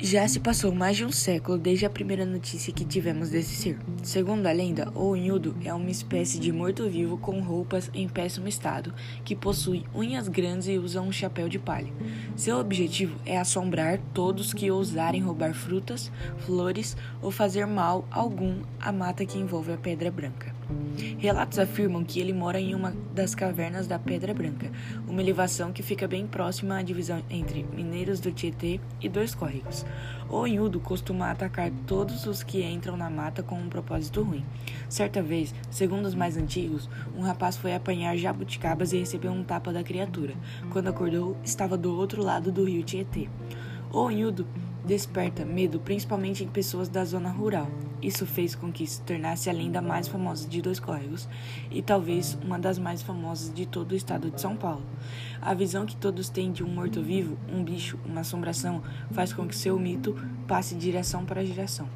Já se passou mais de um século desde a primeira notícia que tivemos desse ser. Segundo a lenda, o Onhudo é uma espécie de morto-vivo com roupas em péssimo estado, que possui unhas grandes e usa um chapéu de palha. Seu objetivo é assombrar todos que ousarem roubar frutas, flores ou fazer mal algum à mata que envolve a Pedra Branca. Relatos afirmam que ele mora em uma das cavernas da Pedra Branca, uma elevação que fica bem próxima à divisão entre Mineiros do Tietê e dois córregos. O Onhudo costuma atacar todos os que entram na mata com um propósito ruim. Certa vez, segundo os mais antigos, um rapaz foi apanhar jabuticabas e recebeu um tapa da criatura. Quando acordou, estava do outro lado do rio Tietê. O Onhudo desperta medo principalmente em pessoas da zona rural. Isso fez com que se tornasse a lenda mais famosa de Dois Córregos e talvez uma das mais famosas de todo o estado de São Paulo. A visão que todos têm de um morto-vivo, um bicho, uma assombração, faz com que seu mito passe de geração para geração.